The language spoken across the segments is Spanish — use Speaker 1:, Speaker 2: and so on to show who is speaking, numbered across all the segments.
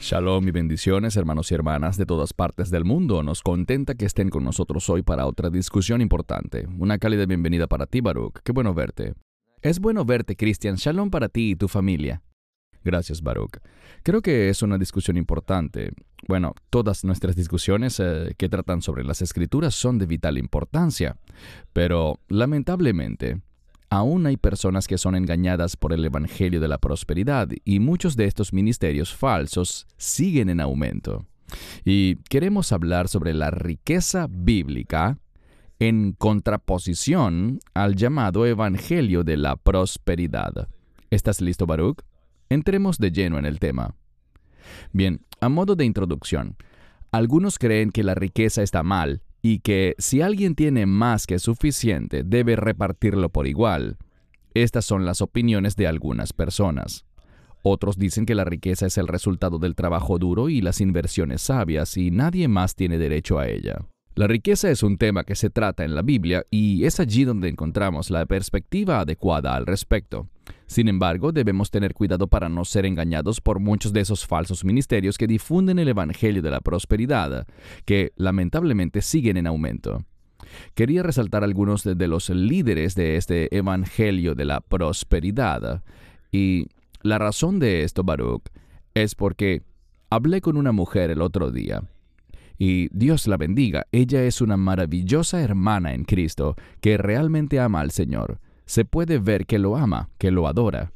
Speaker 1: Shalom y bendiciones, hermanos y hermanas de todas partes del mundo. Nos contenta que estén con nosotros hoy para otra discusión importante. Una cálida bienvenida para ti, Baruch. Qué bueno verte. Es bueno verte, Cristian. Shalom para ti y tu familia. Gracias, Baruch. Creo que es una discusión importante. Bueno, todas nuestras discusiones eh, que tratan sobre las escrituras son de vital importancia. Pero, lamentablemente, aún hay personas que son engañadas por el Evangelio de la Prosperidad y muchos de estos ministerios falsos siguen en aumento. Y queremos hablar sobre la riqueza bíblica en contraposición al llamado Evangelio de la Prosperidad. ¿Estás listo, Baruch? Entremos de lleno en el tema. Bien, a modo de introducción, algunos creen que la riqueza está mal y que si alguien tiene más que suficiente debe repartirlo por igual. Estas son las opiniones de algunas personas. Otros dicen que la riqueza es el resultado del trabajo duro y las inversiones sabias y nadie más tiene derecho a ella. La riqueza es un tema que se trata en la Biblia y es allí donde encontramos la perspectiva adecuada al respecto. Sin embargo, debemos tener cuidado para no ser engañados por muchos de esos falsos ministerios que difunden el Evangelio de la Prosperidad, que lamentablemente siguen en aumento. Quería resaltar algunos de los líderes de este Evangelio de la Prosperidad. Y la razón de esto, Baruch, es porque hablé con una mujer el otro día y Dios la bendiga, ella es una maravillosa hermana en Cristo que realmente ama al Señor. Se puede ver que lo ama, que lo adora.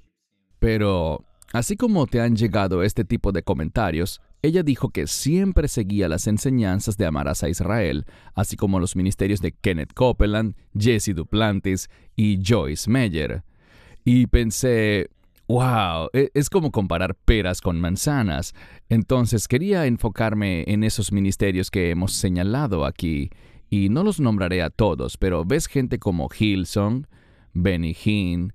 Speaker 1: Pero, así como te han llegado este tipo de comentarios, ella dijo que siempre seguía las enseñanzas de Amarás a Israel, así como los ministerios de Kenneth Copeland, Jesse Duplantis y Joyce Meyer. Y pensé, Wow, e, es como comparar peras con manzanas. Entonces quería enfocarme en esos ministerios que hemos señalado aquí, y no los nombraré a todos, pero ves gente como Hillsong, Benny Hinn,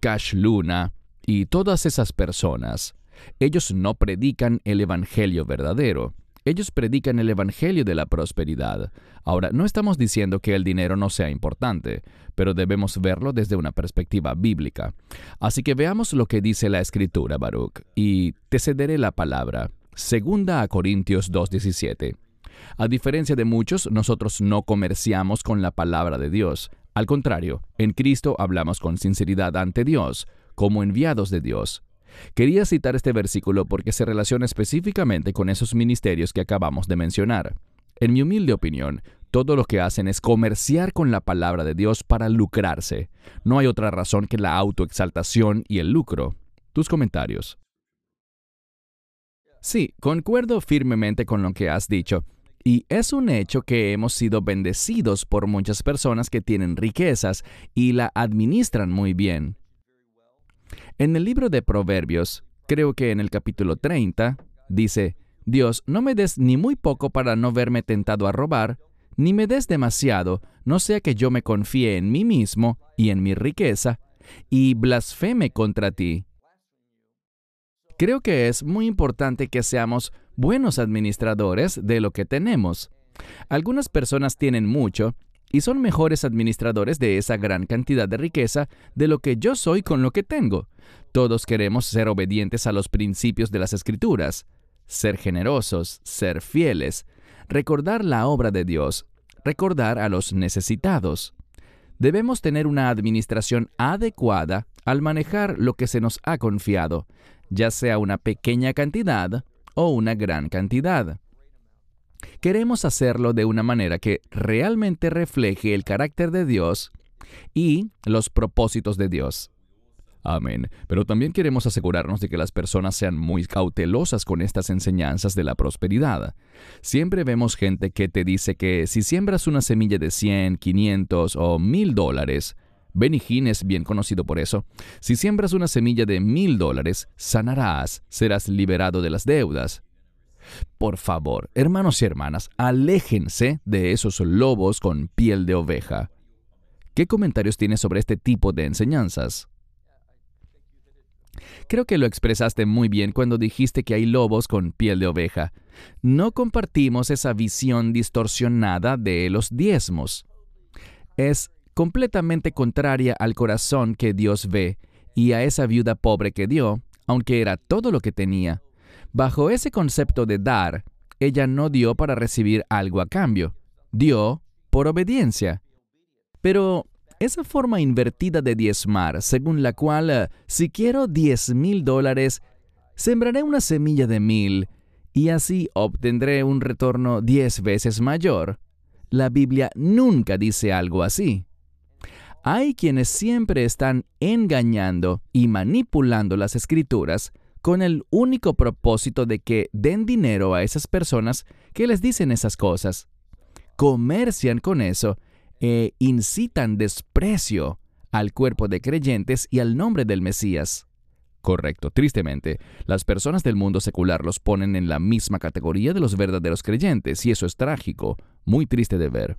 Speaker 1: Cash Luna y todas esas personas. Ellos no predican el Evangelio verdadero. Ellos predican el Evangelio de la prosperidad. Ahora, no estamos diciendo que el dinero no sea importante, pero debemos verlo desde una perspectiva bíblica. Así que veamos lo que dice la Escritura, Baruch, y te cederé la palabra. Segunda a Corintios 2.17. A diferencia de muchos, nosotros no comerciamos con la palabra de Dios. Al contrario, en Cristo hablamos con sinceridad ante Dios, como enviados de Dios. Quería citar este versículo porque se relaciona específicamente con esos ministerios que acabamos de mencionar. En mi humilde opinión, todo lo que hacen es comerciar con la palabra de Dios para lucrarse. No hay otra razón que la autoexaltación y el lucro. Tus comentarios. Sí, concuerdo firmemente con lo que has dicho. Y es un hecho que hemos sido bendecidos por muchas personas que tienen riquezas y la administran muy bien. En el libro de Proverbios, creo que en el capítulo 30, dice, Dios, no me des ni muy poco para no verme tentado a robar, ni me des demasiado, no sea que yo me confíe en mí mismo y en mi riqueza, y blasfeme contra ti. Creo que es muy importante que seamos buenos administradores de lo que tenemos. Algunas personas tienen mucho y son mejores administradores de esa gran cantidad de riqueza de lo que yo soy con lo que tengo. Todos queremos ser obedientes a los principios de las escrituras, ser generosos, ser fieles, recordar la obra de Dios, recordar a los necesitados. Debemos tener una administración adecuada al manejar lo que se nos ha confiado, ya sea una pequeña cantidad o una gran cantidad. Queremos hacerlo de una manera que realmente refleje el carácter de Dios y los propósitos de Dios. Amén. Pero también queremos asegurarnos de que las personas sean muy cautelosas con estas enseñanzas de la prosperidad. Siempre vemos gente que te dice que si siembras una semilla de 100, 500 o 1000 dólares, Benny Hinn es bien conocido por eso. Si siembras una semilla de mil dólares, sanarás, serás liberado de las deudas. Por favor, hermanos y hermanas, aléjense de esos lobos con piel de oveja. ¿Qué comentarios tienes sobre este tipo de enseñanzas? Creo que lo expresaste muy bien cuando dijiste que hay lobos con piel de oveja. No compartimos esa visión distorsionada de los diezmos. Es completamente contraria al corazón que Dios ve y a esa viuda pobre que dio, aunque era todo lo que tenía. Bajo ese concepto de dar, ella no dio para recibir algo a cambio, dio por obediencia. Pero esa forma invertida de diezmar, según la cual eh, si quiero diez mil dólares, sembraré una semilla de mil y así obtendré un retorno diez veces mayor. La Biblia nunca dice algo así. Hay quienes siempre están engañando y manipulando las escrituras con el único propósito de que den dinero a esas personas que les dicen esas cosas. Comercian con eso e incitan desprecio al cuerpo de creyentes y al nombre del Mesías. Correcto, tristemente, las personas del mundo secular los ponen en la misma categoría de los verdaderos creyentes, y eso es trágico, muy triste de ver.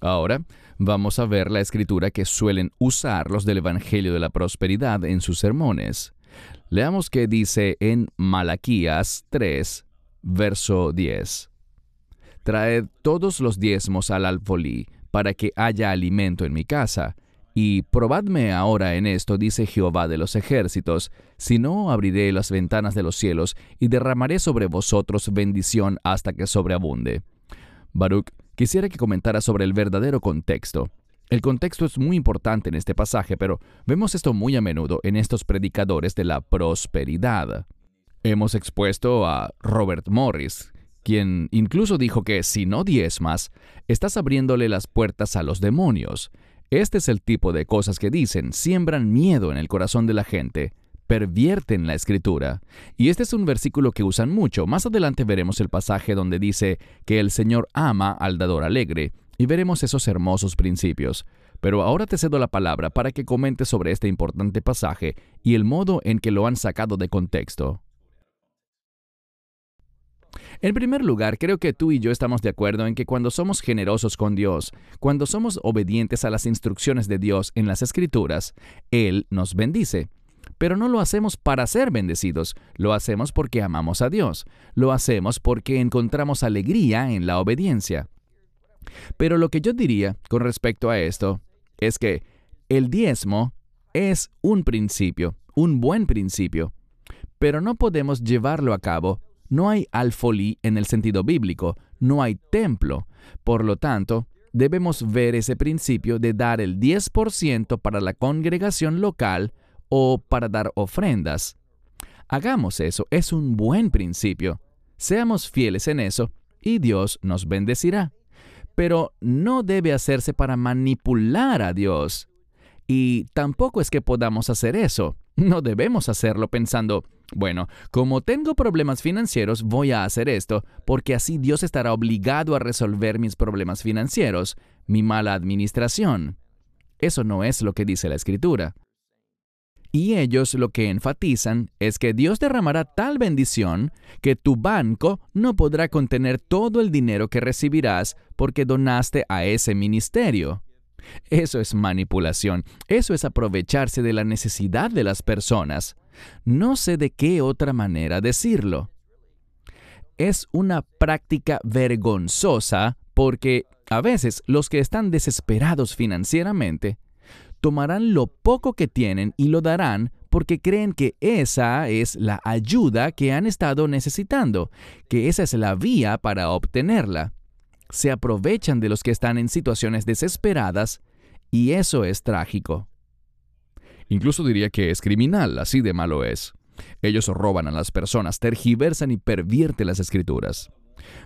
Speaker 1: Ahora vamos a ver la escritura que suelen usar los del Evangelio de la Prosperidad en sus sermones. Leamos qué dice en Malaquías 3, verso 10. Traed todos los diezmos al alfolí, para que haya alimento en mi casa. Y probadme ahora en esto, dice Jehová de los ejércitos, si no abriré las ventanas de los cielos y derramaré sobre vosotros bendición hasta que sobreabunde. Baruch, quisiera que comentara sobre el verdadero contexto. El contexto es muy importante en este pasaje, pero vemos esto muy a menudo en estos predicadores de la prosperidad. Hemos expuesto a Robert Morris, quien incluso dijo que si no diezmas, estás abriéndole las puertas a los demonios. Este es el tipo de cosas que dicen, siembran miedo en el corazón de la gente, pervierten la escritura. Y este es un versículo que usan mucho. Más adelante veremos el pasaje donde dice que el Señor ama al dador alegre, y veremos esos hermosos principios. Pero ahora te cedo la palabra para que comentes sobre este importante pasaje y el modo en que lo han sacado de contexto. En primer lugar, creo que tú y yo estamos de acuerdo en que cuando somos generosos con Dios, cuando somos obedientes a las instrucciones de Dios en las Escrituras, Él nos bendice. Pero no lo hacemos para ser bendecidos, lo hacemos porque amamos a Dios, lo hacemos porque encontramos alegría en la obediencia. Pero lo que yo diría con respecto a esto es que el diezmo es un principio, un buen principio, pero no podemos llevarlo a cabo. No hay alfolí en el sentido bíblico, no hay templo. Por lo tanto, debemos ver ese principio de dar el 10% para la congregación local o para dar ofrendas. Hagamos eso, es un buen principio. Seamos fieles en eso y Dios nos bendecirá pero no debe hacerse para manipular a Dios. Y tampoco es que podamos hacer eso. No debemos hacerlo pensando, bueno, como tengo problemas financieros, voy a hacer esto, porque así Dios estará obligado a resolver mis problemas financieros, mi mala administración. Eso no es lo que dice la Escritura. Y ellos lo que enfatizan es que Dios derramará tal bendición que tu banco no podrá contener todo el dinero que recibirás porque donaste a ese ministerio. Eso es manipulación, eso es aprovecharse de la necesidad de las personas. No sé de qué otra manera decirlo. Es una práctica vergonzosa porque a veces los que están desesperados financieramente tomarán lo poco que tienen y lo darán porque creen que esa es la ayuda que han estado necesitando, que esa es la vía para obtenerla. Se aprovechan de los que están en situaciones desesperadas y eso es trágico. Incluso diría que es criminal, así de malo es. Ellos roban a las personas, tergiversan y pervierten las escrituras.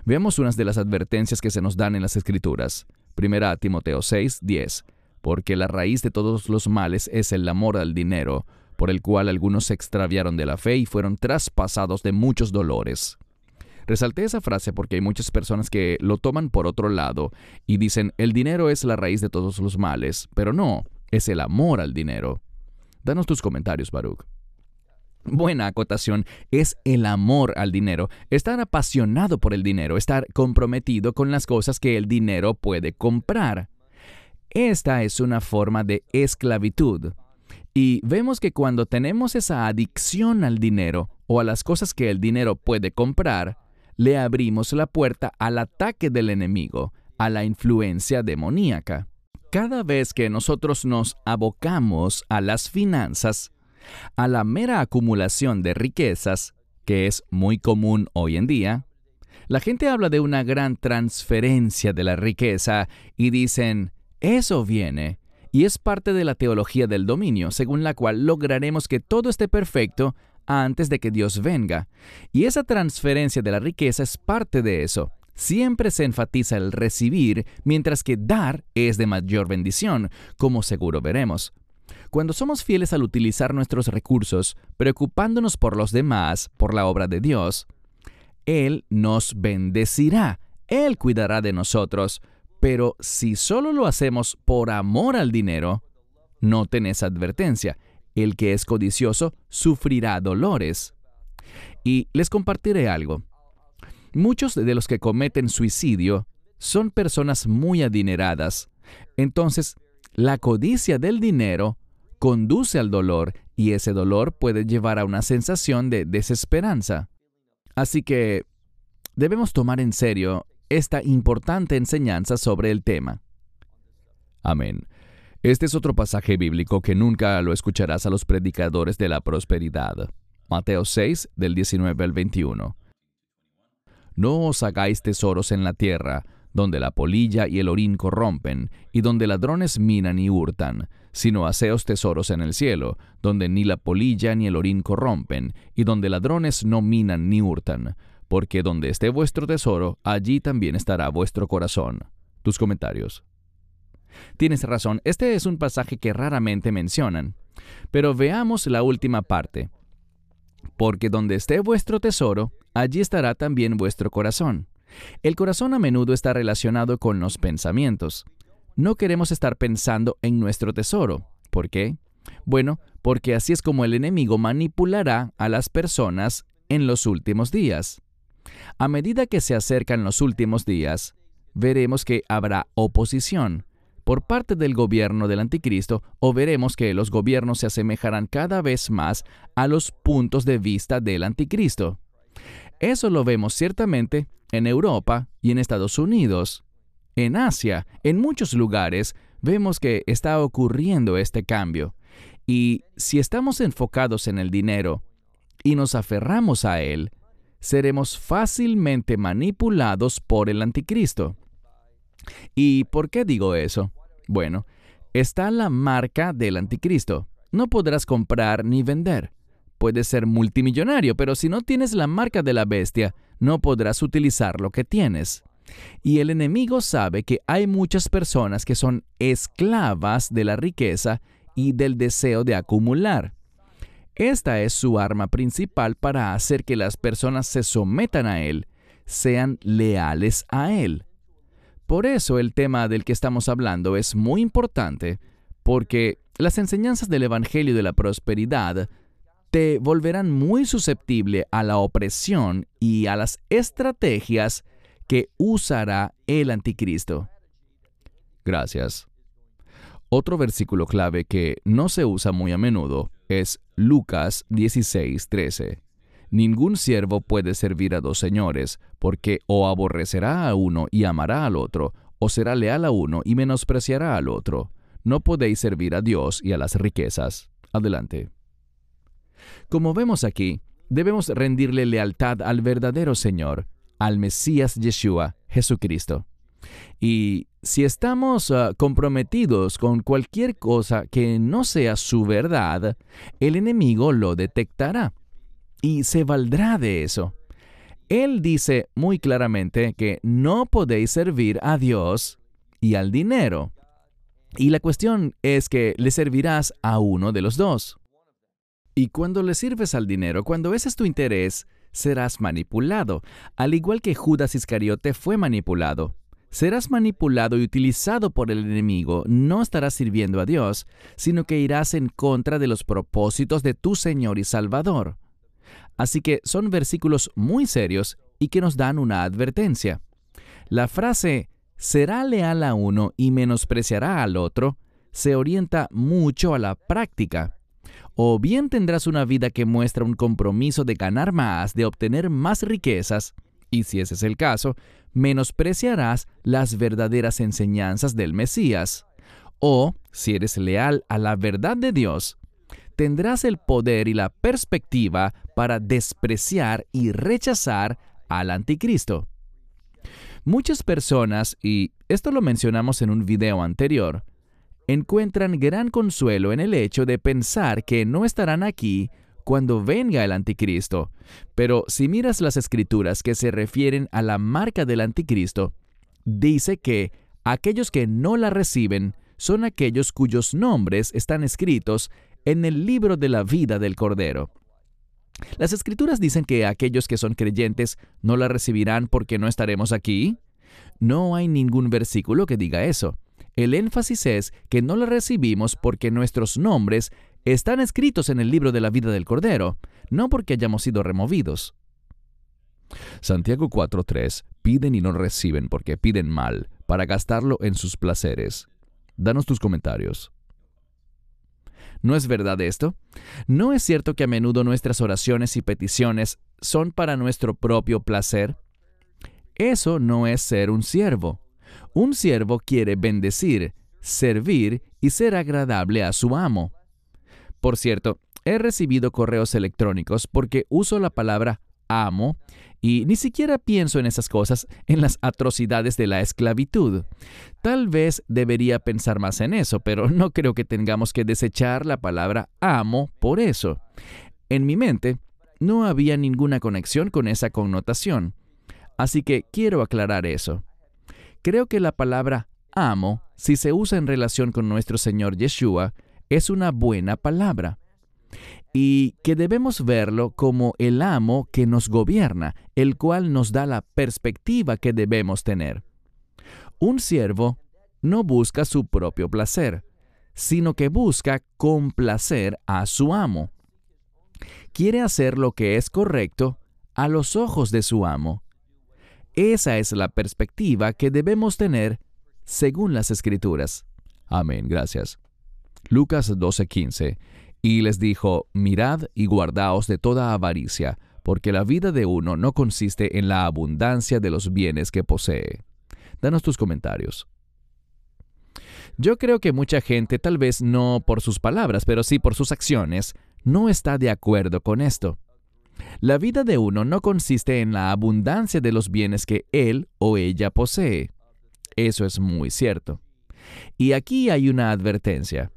Speaker 1: Veamos unas de las advertencias que se nos dan en las escrituras. Primera Timoteo 6, 10 porque la raíz de todos los males es el amor al dinero, por el cual algunos se extraviaron de la fe y fueron traspasados de muchos dolores. Resalté esa frase porque hay muchas personas que lo toman por otro lado y dicen el dinero es la raíz de todos los males, pero no, es el amor al dinero. Danos tus comentarios, Baruch. Buena acotación es el amor al dinero, estar apasionado por el dinero, estar comprometido con las cosas que el dinero puede comprar. Esta es una forma de esclavitud. Y vemos que cuando tenemos esa adicción al dinero o a las cosas que el dinero puede comprar, le abrimos la puerta al ataque del enemigo, a la influencia demoníaca. Cada vez que nosotros nos abocamos a las finanzas, a la mera acumulación de riquezas, que es muy común hoy en día, la gente habla de una gran transferencia de la riqueza y dicen, eso viene, y es parte de la teología del dominio, según la cual lograremos que todo esté perfecto antes de que Dios venga. Y esa transferencia de la riqueza es parte de eso. Siempre se enfatiza el recibir, mientras que dar es de mayor bendición, como seguro veremos. Cuando somos fieles al utilizar nuestros recursos, preocupándonos por los demás, por la obra de Dios, Él nos bendecirá, Él cuidará de nosotros, pero si solo lo hacemos por amor al dinero, no tenés advertencia. El que es codicioso sufrirá dolores. Y les compartiré algo. Muchos de los que cometen suicidio son personas muy adineradas. Entonces, la codicia del dinero conduce al dolor y ese dolor puede llevar a una sensación de desesperanza. Así que debemos tomar en serio esta importante enseñanza sobre el tema. Amén. Este es otro pasaje bíblico que nunca lo escucharás a los predicadores de la prosperidad. Mateo 6, del 19 al 21. No os hagáis tesoros en la tierra, donde la polilla y el orín corrompen, y donde ladrones minan y hurtan, sino haceos tesoros en el cielo, donde ni la polilla ni el orín corrompen, y donde ladrones no minan ni hurtan, porque donde esté vuestro tesoro, allí también estará vuestro corazón. Tus comentarios. Tienes razón, este es un pasaje que raramente mencionan. Pero veamos la última parte. Porque donde esté vuestro tesoro, allí estará también vuestro corazón. El corazón a menudo está relacionado con los pensamientos. No queremos estar pensando en nuestro tesoro. ¿Por qué? Bueno, porque así es como el enemigo manipulará a las personas en los últimos días. A medida que se acercan los últimos días, veremos que habrá oposición por parte del gobierno del anticristo o veremos que los gobiernos se asemejarán cada vez más a los puntos de vista del anticristo. Eso lo vemos ciertamente en Europa y en Estados Unidos. En Asia, en muchos lugares, vemos que está ocurriendo este cambio. Y si estamos enfocados en el dinero y nos aferramos a él, seremos fácilmente manipulados por el anticristo. ¿Y por qué digo eso? Bueno, está la marca del anticristo. No podrás comprar ni vender. Puedes ser multimillonario, pero si no tienes la marca de la bestia, no podrás utilizar lo que tienes. Y el enemigo sabe que hay muchas personas que son esclavas de la riqueza y del deseo de acumular. Esta es su arma principal para hacer que las personas se sometan a Él, sean leales a Él. Por eso el tema del que estamos hablando es muy importante, porque las enseñanzas del Evangelio de la Prosperidad te volverán muy susceptible a la opresión y a las estrategias que usará el anticristo. Gracias. Otro versículo clave que no se usa muy a menudo es Lucas 16:13. Ningún siervo puede servir a dos señores, porque o aborrecerá a uno y amará al otro, o será leal a uno y menospreciará al otro. No podéis servir a Dios y a las riquezas. Adelante. Como vemos aquí, debemos rendirle lealtad al verdadero Señor, al Mesías Yeshua, Jesucristo. Y si estamos ah, comprometidos con cualquier cosa que no sea su verdad, el enemigo lo detectará y se valdrá de eso. Él dice muy claramente que no podéis servir a Dios y al dinero. Y la cuestión es que le servirás a uno de los dos. Y cuando le sirves al dinero, cuando ese es tu interés, serás manipulado, al igual que Judas Iscariote fue manipulado. Serás manipulado y utilizado por el enemigo, no estarás sirviendo a Dios, sino que irás en contra de los propósitos de tu Señor y Salvador. Así que son versículos muy serios y que nos dan una advertencia. La frase será leal a uno y menospreciará al otro se orienta mucho a la práctica. O bien tendrás una vida que muestra un compromiso de ganar más, de obtener más riquezas, y si ese es el caso, menospreciarás las verdaderas enseñanzas del Mesías. O, si eres leal a la verdad de Dios, tendrás el poder y la perspectiva para despreciar y rechazar al anticristo. Muchas personas, y esto lo mencionamos en un video anterior, encuentran gran consuelo en el hecho de pensar que no estarán aquí cuando venga el anticristo. Pero si miras las escrituras que se refieren a la marca del anticristo, dice que aquellos que no la reciben son aquellos cuyos nombres están escritos en el libro de la vida del Cordero. Las escrituras dicen que aquellos que son creyentes no la recibirán porque no estaremos aquí. No hay ningún versículo que diga eso. El énfasis es que no la recibimos porque nuestros nombres están escritos en el libro de la vida del Cordero, no porque hayamos sido removidos. Santiago 4.3 Piden y no reciben porque piden mal, para gastarlo en sus placeres. Danos tus comentarios. ¿No es verdad esto? ¿No es cierto que a menudo nuestras oraciones y peticiones son para nuestro propio placer? Eso no es ser un siervo. Un siervo quiere bendecir, servir y ser agradable a su amo. Por cierto, he recibido correos electrónicos porque uso la palabra amo y ni siquiera pienso en esas cosas, en las atrocidades de la esclavitud. Tal vez debería pensar más en eso, pero no creo que tengamos que desechar la palabra amo por eso. En mi mente no había ninguna conexión con esa connotación. Así que quiero aclarar eso. Creo que la palabra amo, si se usa en relación con nuestro Señor Yeshua, es una buena palabra y que debemos verlo como el amo que nos gobierna, el cual nos da la perspectiva que debemos tener. Un siervo no busca su propio placer, sino que busca complacer a su amo. Quiere hacer lo que es correcto a los ojos de su amo. Esa es la perspectiva que debemos tener según las escrituras. Amén, gracias. Lucas 12:15 y les dijo, Mirad y guardaos de toda avaricia, porque la vida de uno no consiste en la abundancia de los bienes que posee. Danos tus comentarios. Yo creo que mucha gente, tal vez no por sus palabras, pero sí por sus acciones, no está de acuerdo con esto. La vida de uno no consiste en la abundancia de los bienes que él o ella posee. Eso es muy cierto. Y aquí hay una advertencia.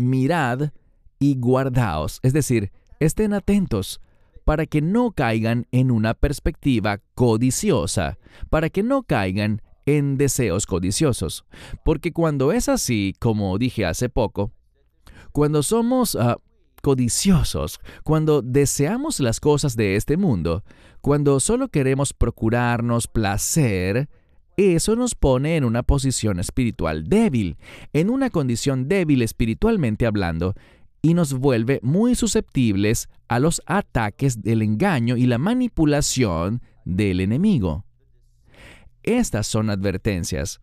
Speaker 1: Mirad y guardaos, es decir, estén atentos para que no caigan en una perspectiva codiciosa, para que no caigan en deseos codiciosos. Porque cuando es así, como dije hace poco, cuando somos ah, codiciosos, cuando deseamos las cosas de este mundo, cuando solo queremos procurarnos placer, eso nos pone en una posición espiritual débil, en una condición débil espiritualmente hablando, y nos vuelve muy susceptibles a los ataques del engaño y la manipulación del enemigo. Estas son advertencias.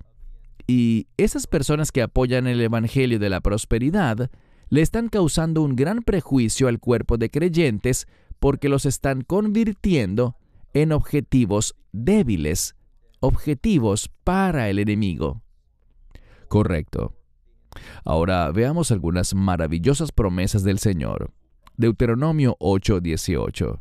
Speaker 1: Y esas personas que apoyan el Evangelio de la Prosperidad le están causando un gran prejuicio al cuerpo de creyentes porque los están convirtiendo en objetivos débiles, objetivos para el enemigo. Correcto. Ahora veamos algunas maravillosas promesas del Señor. Deuteronomio 8:18.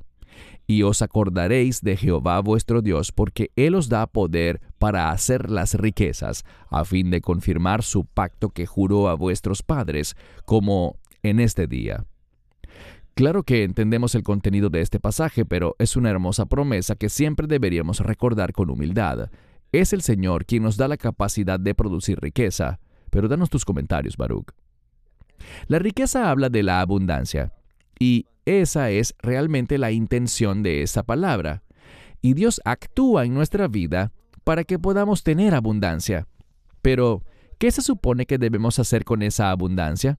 Speaker 1: Y os acordaréis de Jehová vuestro Dios, porque Él os da poder para hacer las riquezas, a fin de confirmar su pacto que juró a vuestros padres, como en este día. Claro que entendemos el contenido de este pasaje, pero es una hermosa promesa que siempre deberíamos recordar con humildad. Es el Señor quien nos da la capacidad de producir riqueza, pero danos tus comentarios, Baruch. La riqueza habla de la abundancia, y esa es realmente la intención de esa palabra. Y Dios actúa en nuestra vida para que podamos tener abundancia. Pero, ¿qué se supone que debemos hacer con esa abundancia?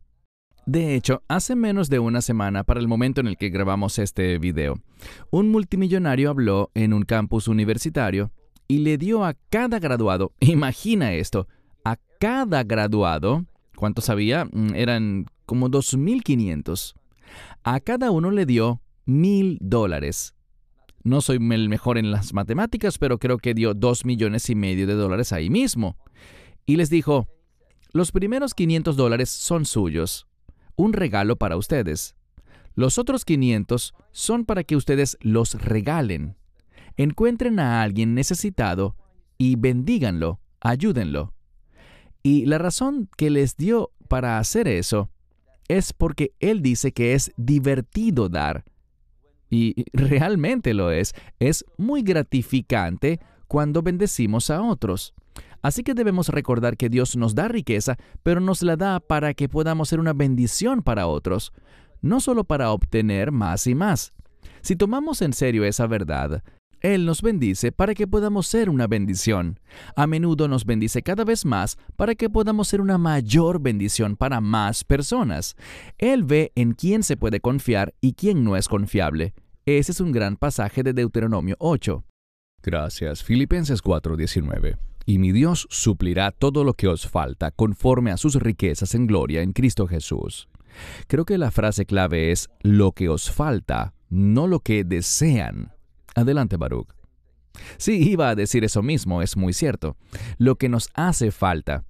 Speaker 1: De hecho, hace menos de una semana, para el momento en el que grabamos este video, un multimillonario habló en un campus universitario y le dio a cada graduado, imagina esto, a cada graduado, ¿cuántos había? Mm, eran como 2.500. A cada uno le dio mil dólares. No soy el mejor en las matemáticas, pero creo que dio dos millones y medio de dólares ahí mismo. Y les dijo, los primeros 500 dólares son suyos, un regalo para ustedes. Los otros 500 son para que ustedes los regalen. Encuentren a alguien necesitado y bendíganlo, ayúdenlo. Y la razón que les dio para hacer eso es porque Él dice que es divertido dar. Y realmente lo es. Es muy gratificante cuando bendecimos a otros. Así que debemos recordar que Dios nos da riqueza, pero nos la da para que podamos ser una bendición para otros, no solo para obtener más y más. Si tomamos en serio esa verdad, Él nos bendice para que podamos ser una bendición. A menudo nos bendice cada vez más para que podamos ser una mayor bendición para más personas. Él ve en quién se puede confiar y quién no es confiable. Ese es un gran pasaje de Deuteronomio 8.
Speaker 2: Gracias. Filipenses 4:19 y mi Dios suplirá todo lo que os falta conforme a sus riquezas en gloria en Cristo Jesús. Creo que la frase clave es lo que os falta, no lo que desean. Adelante, Baruch. Sí, iba a decir eso mismo, es muy cierto. Lo que nos hace falta,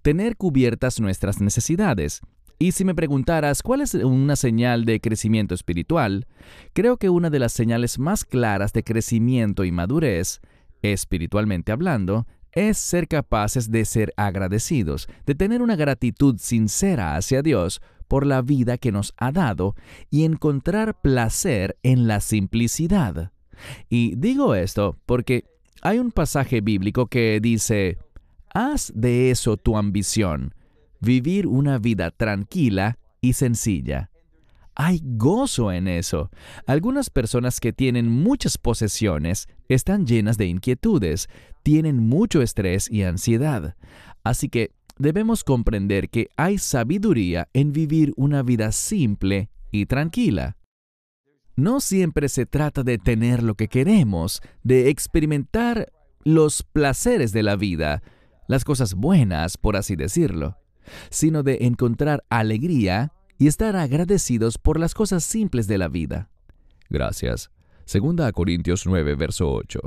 Speaker 2: tener cubiertas nuestras necesidades. Y si me preguntaras cuál es una señal de crecimiento espiritual, creo que una de las señales más claras de crecimiento y madurez, espiritualmente hablando, es ser capaces de ser agradecidos, de tener una gratitud sincera hacia Dios por la vida que nos ha dado y encontrar placer en la simplicidad. Y digo esto porque hay un pasaje bíblico que dice, haz de eso tu ambición, vivir una vida tranquila y sencilla. Hay gozo en eso. Algunas personas que tienen muchas posesiones están llenas de inquietudes, tienen mucho estrés y ansiedad. Así que debemos comprender que hay sabiduría en vivir una vida simple y tranquila. No siempre se trata de tener lo que queremos, de experimentar los placeres de la vida, las cosas buenas, por así decirlo, sino de encontrar alegría y estar agradecidos por las cosas simples de la vida. Gracias. Segunda a Corintios 9, verso 8.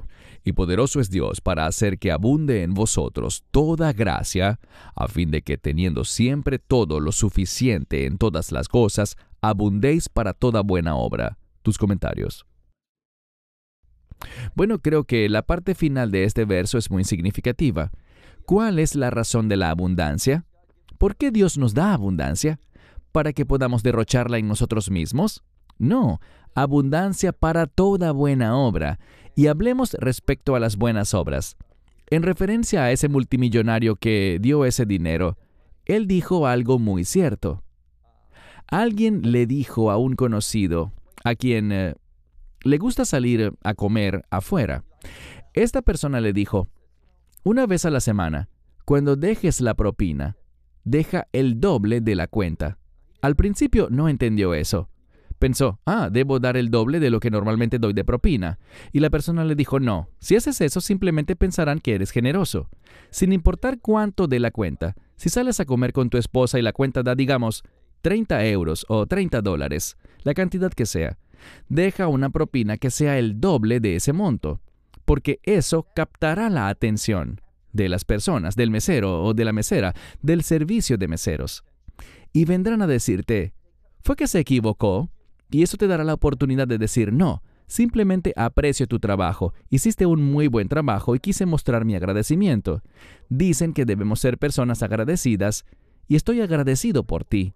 Speaker 2: Y poderoso es Dios para hacer que abunde en vosotros toda gracia, a fin de que teniendo siempre todo lo suficiente en todas las cosas, abundéis para toda buena obra. Tus comentarios.
Speaker 1: Bueno, creo que la parte final de este verso es muy significativa. ¿Cuál es la razón de la abundancia? ¿Por qué Dios nos da abundancia? Para que podamos derrocharla en nosotros mismos? No, abundancia para toda buena obra. Y hablemos respecto a las buenas obras. En referencia a ese multimillonario que dio ese dinero, él dijo algo muy cierto. Alguien le dijo a un conocido, a quien eh, le gusta salir a comer afuera, esta persona le dijo, una vez a la semana, cuando dejes la propina, deja el doble de la cuenta. Al principio no entendió eso. Pensó, ah, debo dar el doble de lo que normalmente doy de propina. Y la persona le dijo, no, si haces eso simplemente pensarán que eres generoso. Sin importar cuánto de la cuenta, si sales a comer con tu esposa y la cuenta da, digamos, 30 euros o 30 dólares, la cantidad que sea, deja una propina que sea el doble de ese monto, porque eso captará la atención de las personas, del mesero o de la mesera, del servicio de meseros y vendrán a decirte, fue que se equivocó, y eso te dará la oportunidad de decir, no, simplemente aprecio tu trabajo, hiciste un muy buen trabajo y quise mostrar mi agradecimiento. Dicen que debemos ser personas agradecidas, y estoy agradecido por ti.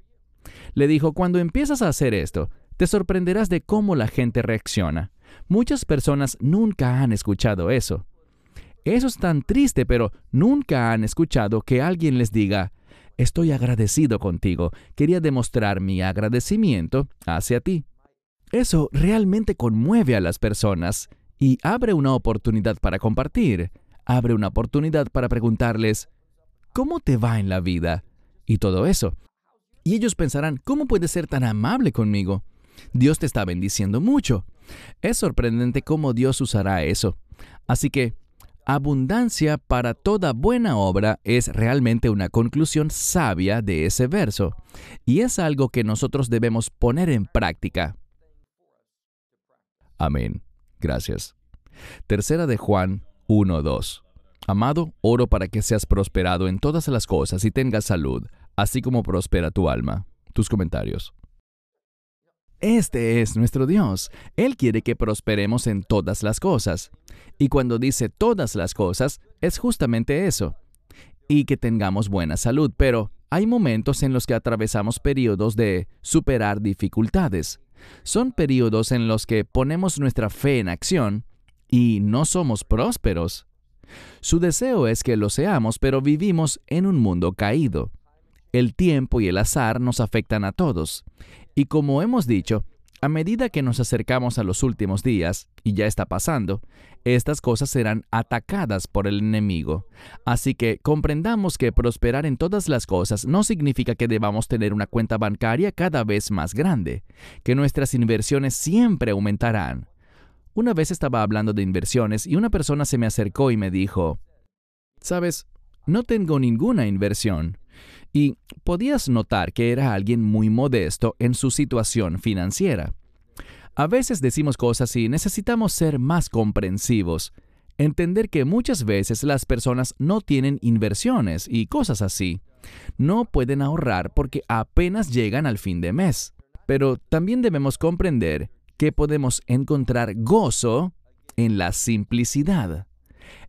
Speaker 1: Le dijo, cuando empiezas a hacer esto, te sorprenderás de cómo la gente reacciona. Muchas personas nunca han escuchado eso. Eso es tan triste, pero nunca han escuchado que alguien les diga, Estoy agradecido contigo. Quería demostrar mi agradecimiento hacia ti. Eso realmente conmueve a las personas y abre una oportunidad para compartir. Abre una oportunidad para preguntarles, ¿cómo te va en la vida? Y todo eso. Y ellos pensarán, ¿cómo puedes ser tan amable conmigo? Dios te está bendiciendo mucho. Es sorprendente cómo Dios usará eso. Así que abundancia para toda buena obra es realmente una conclusión sabia de ese verso, y es algo que nosotros debemos poner en práctica.
Speaker 2: Amén. Gracias. Tercera de Juan 1.2. Amado, oro para que seas prosperado en todas las cosas y tengas salud, así como prospera tu alma. Tus comentarios.
Speaker 1: Este es nuestro Dios. Él quiere que prosperemos en todas las cosas. Y cuando dice todas las cosas, es justamente eso. Y que tengamos buena salud, pero hay momentos en los que atravesamos periodos de superar dificultades. Son periodos en los que ponemos nuestra fe en acción y no somos prósperos. Su deseo es que lo seamos, pero vivimos en un mundo caído. El tiempo y el azar nos afectan a todos. Y como hemos dicho, a medida que nos acercamos a los últimos días, y ya está pasando, estas cosas serán atacadas por el enemigo. Así que comprendamos que prosperar en todas las cosas no significa que debamos tener una cuenta bancaria cada vez más grande, que nuestras inversiones siempre aumentarán. Una vez estaba hablando de inversiones y una persona se me acercó y me dijo, Sabes, no tengo ninguna inversión. Y podías notar que era alguien muy modesto en su situación financiera. A veces decimos cosas y necesitamos ser más comprensivos, entender que muchas veces las personas no tienen inversiones y cosas así. No pueden ahorrar porque apenas llegan al fin de mes. Pero también debemos comprender que podemos encontrar gozo en la simplicidad.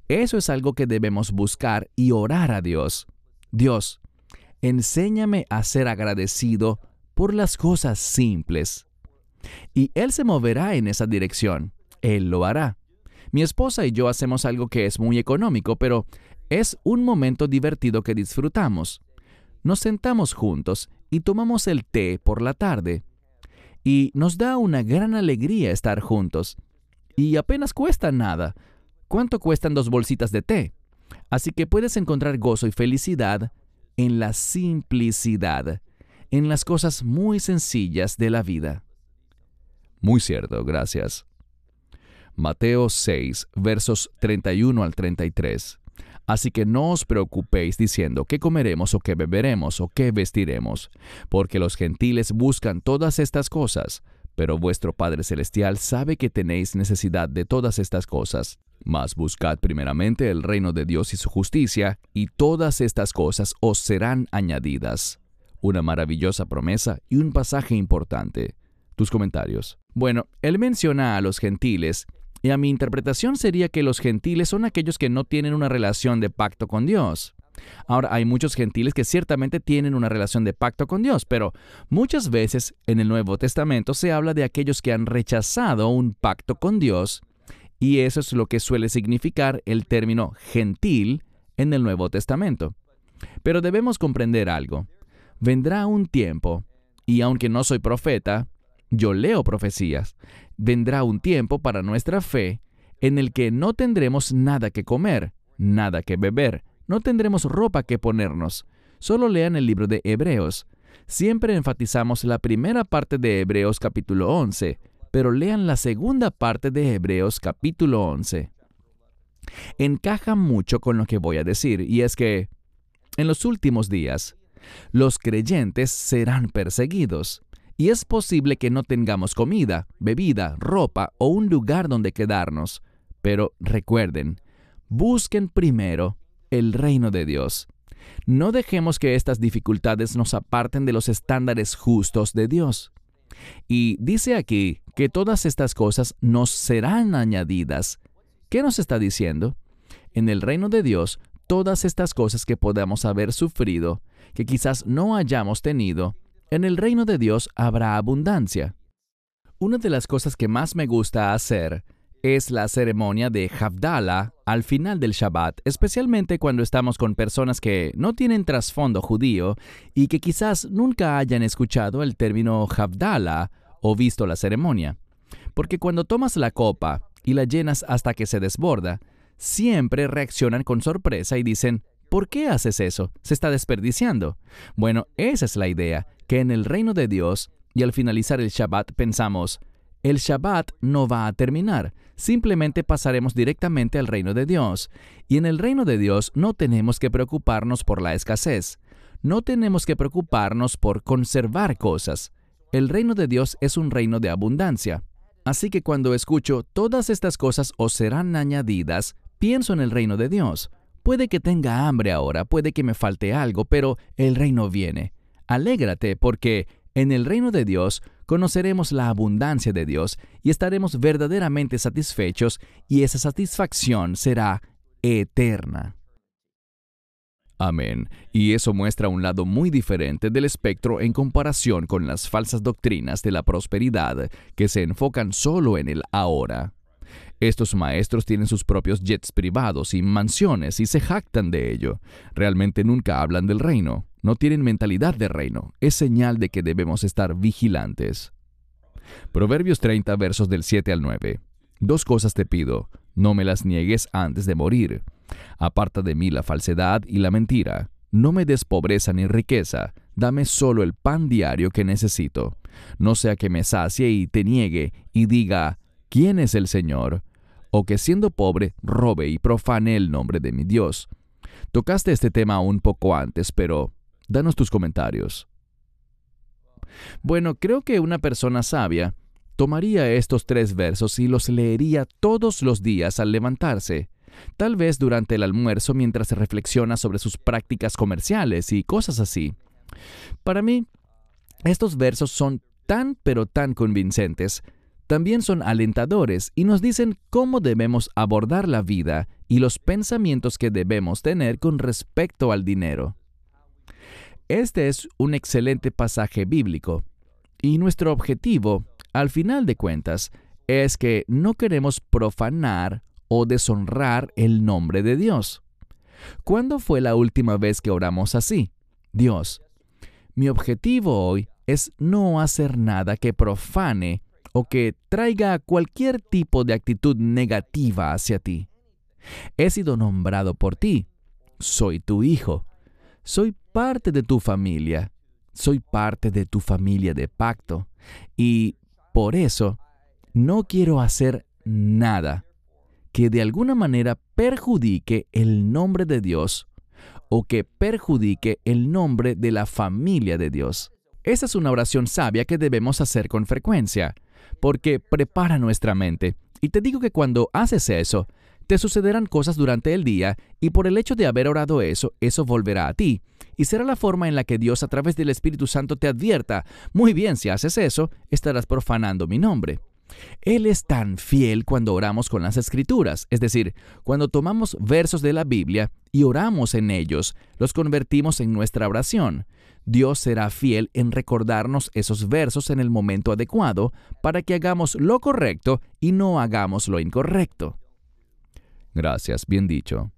Speaker 1: Eso es algo que debemos buscar y orar a Dios. Dios, enséñame a ser agradecido por las cosas simples. Y Él se moverá en esa dirección. Él lo hará. Mi esposa y yo hacemos algo que es muy económico, pero es un momento divertido que disfrutamos. Nos sentamos juntos y tomamos el té por la tarde y nos da una gran alegría estar juntos. Y apenas cuesta nada. ¿Cuánto cuestan dos bolsitas de té? Así que puedes encontrar gozo y felicidad en la simplicidad, en las cosas muy sencillas de la vida.
Speaker 3: Muy cierto, gracias. Mateo 6, versos 31 al 33. Así que no os preocupéis diciendo qué comeremos o qué beberemos o qué vestiremos, porque los gentiles buscan todas estas cosas, pero vuestro Padre Celestial sabe que tenéis necesidad de todas estas cosas. Mas buscad primeramente el reino de Dios y su justicia, y todas estas cosas os serán añadidas. Una maravillosa promesa y un pasaje importante. Tus comentarios.
Speaker 1: Bueno, él menciona a los gentiles y a mi interpretación sería que los gentiles son aquellos que no tienen una relación de pacto con Dios. Ahora, hay muchos gentiles que ciertamente tienen una relación de pacto con Dios, pero muchas veces en el Nuevo Testamento se habla de aquellos que han rechazado un pacto con Dios, y eso es lo que suele significar el término gentil en el Nuevo Testamento. Pero debemos comprender algo. Vendrá un tiempo, y aunque no soy profeta, yo leo profecías, vendrá un tiempo para nuestra fe en el que no tendremos nada que comer, nada que beber, no tendremos ropa que ponernos. Solo lean el libro de Hebreos. Siempre enfatizamos la primera parte de Hebreos capítulo 11, pero lean la segunda parte de Hebreos capítulo 11. Encaja mucho con lo que voy a decir, y es que, en los últimos días, los creyentes serán perseguidos y es posible que no tengamos comida, bebida, ropa o un lugar donde quedarnos. Pero recuerden, busquen primero el reino de Dios. No dejemos que estas dificultades nos aparten de los estándares justos de Dios. Y dice aquí que todas estas cosas nos serán añadidas. ¿Qué nos está diciendo? En el reino de Dios, todas estas cosas que podamos haber sufrido, que quizás no hayamos tenido, en el reino de Dios habrá abundancia. Una de las cosas que más me gusta hacer es la ceremonia de Havdalah al final del Shabbat, especialmente cuando estamos con personas que no tienen trasfondo judío y que quizás nunca hayan escuchado el término Havdalah o visto la ceremonia. Porque cuando tomas la copa y la llenas hasta que se desborda, siempre reaccionan con sorpresa y dicen, ¿por qué haces eso? Se está desperdiciando. Bueno, esa es la idea, que en el reino de Dios, y al finalizar el Shabbat pensamos, el Shabbat no va a terminar, simplemente pasaremos directamente al reino de Dios. Y en el reino de Dios no tenemos que preocuparnos por la escasez, no tenemos que preocuparnos por conservar cosas. El reino de Dios es un reino de abundancia. Así que cuando escucho todas estas cosas os serán añadidas, pienso en el reino de Dios. Puede que tenga hambre ahora, puede que me falte algo, pero el reino viene. Alégrate porque en el reino de Dios conoceremos la abundancia de Dios y estaremos verdaderamente satisfechos y esa satisfacción será eterna. Amén. Y eso muestra un lado muy diferente del espectro en comparación con las falsas doctrinas de la prosperidad que se enfocan solo en el ahora. Estos maestros tienen sus propios jets privados y mansiones y se jactan de ello. Realmente nunca hablan del reino. No tienen mentalidad de reino. Es señal de que debemos estar vigilantes. Proverbios 30 versos del 7 al 9. Dos cosas te pido, no me las niegues antes de morir. Aparta de mí la falsedad y la mentira. No me des pobreza ni riqueza, dame solo el pan diario que necesito. No sea que me sacie y te niegue y diga, ¿quién es el Señor? O que siendo pobre robe y profane el nombre de mi Dios. Tocaste este tema un poco antes, pero danos tus comentarios. Bueno, creo que una persona sabia tomaría estos tres versos y los leería todos los días al levantarse, tal vez durante el almuerzo mientras reflexiona sobre sus prácticas comerciales y cosas así. Para mí, estos versos son tan pero tan convincentes, también son alentadores y nos dicen cómo debemos abordar la vida y los pensamientos que debemos tener con respecto al dinero. Este es un excelente pasaje bíblico y nuestro objetivo al final de cuentas, es que no queremos profanar o deshonrar el nombre de Dios. ¿Cuándo fue la última vez que oramos así? Dios, mi objetivo hoy es no hacer nada que profane o que traiga cualquier tipo de actitud negativa hacia ti. He sido nombrado por ti. Soy tu hijo. Soy parte de tu familia. Soy parte de tu familia de pacto. Y por eso, no quiero hacer nada que de alguna manera perjudique el nombre de Dios o que perjudique el nombre de la familia de Dios. Esa es una oración sabia que debemos hacer con frecuencia, porque prepara nuestra mente. Y te digo que cuando haces eso, te sucederán cosas durante el día y por el hecho de haber orado eso, eso volverá a ti. Y será la forma en la que Dios a través del Espíritu Santo te advierta, muy bien, si haces eso, estarás profanando mi nombre. Él es tan fiel cuando oramos con las escrituras, es decir, cuando tomamos versos de la Biblia y oramos en ellos, los convertimos en nuestra oración. Dios será fiel en recordarnos esos versos en el momento adecuado para que hagamos lo correcto y no hagamos lo incorrecto.
Speaker 4: Gracias, bien dicho.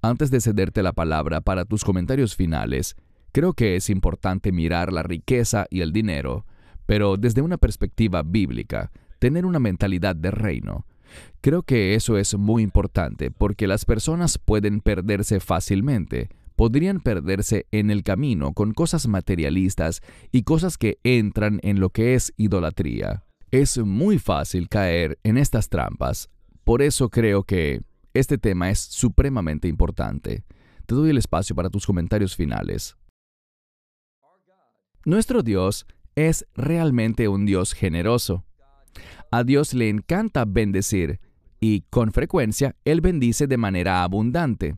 Speaker 4: Antes de cederte la palabra para tus comentarios finales, creo que es importante mirar la riqueza y el dinero, pero desde una perspectiva bíblica, tener una mentalidad de reino. Creo que eso es muy importante porque las personas pueden perderse fácilmente, podrían perderse en el camino con cosas materialistas y cosas que entran en lo que es idolatría. Es muy fácil caer en estas trampas por eso creo que este tema es supremamente importante. Te doy el espacio para tus comentarios finales. Nuestro Dios es realmente un Dios generoso. A Dios le encanta bendecir y con frecuencia Él bendice de manera abundante.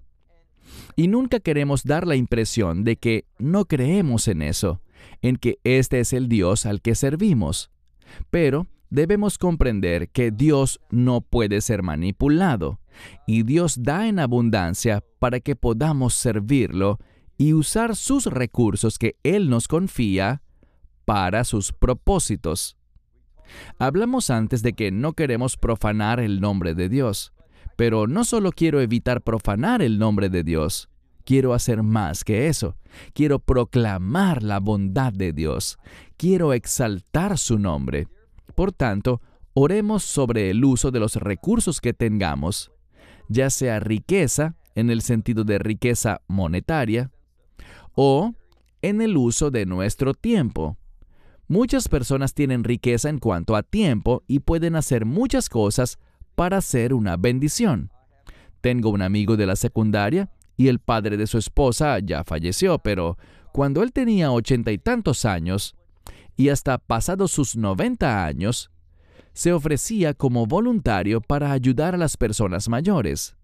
Speaker 4: Y nunca queremos dar la impresión de que no creemos en eso, en que este es el Dios al que servimos. Pero debemos comprender que Dios no puede ser manipulado y Dios da en abundancia para que podamos servirlo y usar sus recursos que Él nos confía para sus propósitos. Hablamos antes de que no queremos profanar el nombre de Dios, pero no solo quiero evitar profanar el nombre de Dios, quiero hacer más que eso. Quiero proclamar la bondad de Dios. Quiero exaltar su nombre. Por tanto, oremos sobre el uso de los recursos que tengamos, ya sea riqueza, en el sentido de riqueza monetaria, o en el uso de nuestro tiempo. Muchas personas tienen riqueza en cuanto a tiempo y pueden hacer muchas cosas para ser una bendición. Tengo un amigo de la secundaria y el padre de su esposa ya falleció, pero cuando él tenía ochenta y tantos años, y hasta pasados sus 90 años, se ofrecía como voluntario para ayudar a las personas mayores.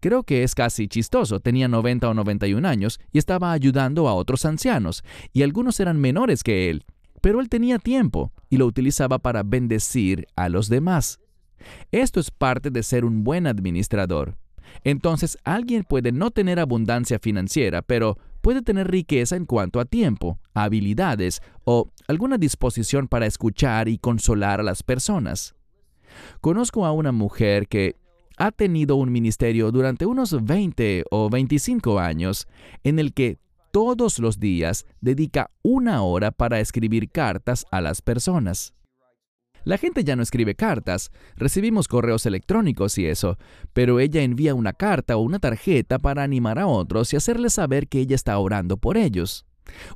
Speaker 4: Creo que es casi chistoso, tenía 90 o 91 años y estaba ayudando a otros ancianos, y algunos eran menores que él,
Speaker 1: pero él tenía tiempo y lo utilizaba para bendecir a los demás. Esto es parte de ser un buen administrador. Entonces, alguien puede no tener abundancia financiera, pero puede tener riqueza en cuanto a tiempo, habilidades o alguna disposición para escuchar y consolar a las personas. Conozco a una mujer que ha tenido un ministerio durante unos 20 o 25 años en el que todos los días dedica una hora para escribir cartas a las personas. La gente ya no escribe cartas, recibimos correos electrónicos y eso, pero ella envía una carta o una tarjeta para animar a otros y hacerles saber que ella está orando por ellos.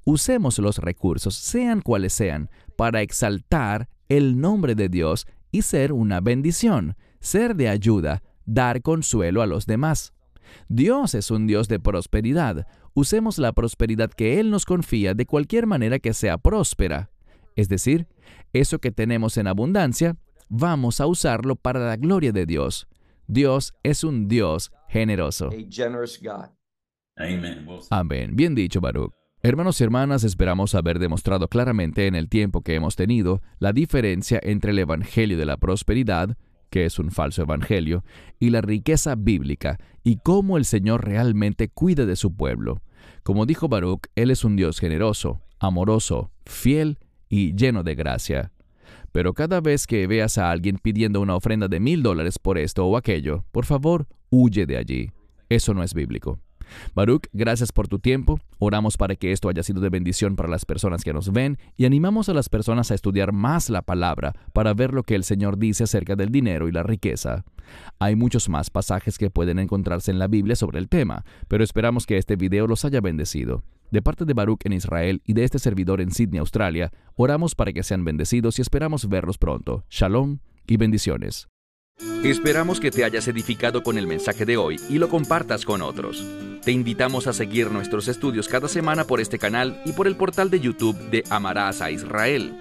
Speaker 1: Usemos los recursos, sean cuales sean, para exaltar el nombre de Dios y ser una bendición, ser de ayuda, dar consuelo a los demás. Dios es un Dios de prosperidad. Usemos la prosperidad que Él nos confía de cualquier manera que sea próspera. Es decir, eso que tenemos en abundancia, vamos a usarlo para la gloria de Dios. Dios es un Dios generoso. Amén. Bien dicho, Baruch. Hermanos y hermanas, esperamos haber demostrado claramente en el tiempo que hemos tenido la diferencia entre el Evangelio de la Prosperidad, que es un falso Evangelio, y la riqueza bíblica, y cómo el Señor realmente cuida de su pueblo. Como dijo Baruch, Él es un Dios generoso, amoroso, fiel y lleno de gracia. Pero cada vez que veas a alguien pidiendo una ofrenda de mil dólares por esto o aquello, por favor, huye de allí. Eso no es bíblico. Baruch, gracias por tu tiempo. Oramos para que esto haya sido de bendición para las personas que nos ven y animamos a las personas a estudiar más la palabra para ver lo que el Señor dice acerca del dinero y la riqueza. Hay muchos más pasajes que pueden encontrarse en la Biblia sobre el tema, pero esperamos que este video los haya bendecido. De parte de Baruch en Israel y de este servidor en Sydney, Australia, oramos para que sean bendecidos y esperamos verlos pronto. Shalom y bendiciones.
Speaker 5: Esperamos que te hayas edificado con el mensaje de hoy y lo compartas con otros. Te invitamos a seguir nuestros estudios cada semana por este canal y por el portal de YouTube de Amarás a Israel.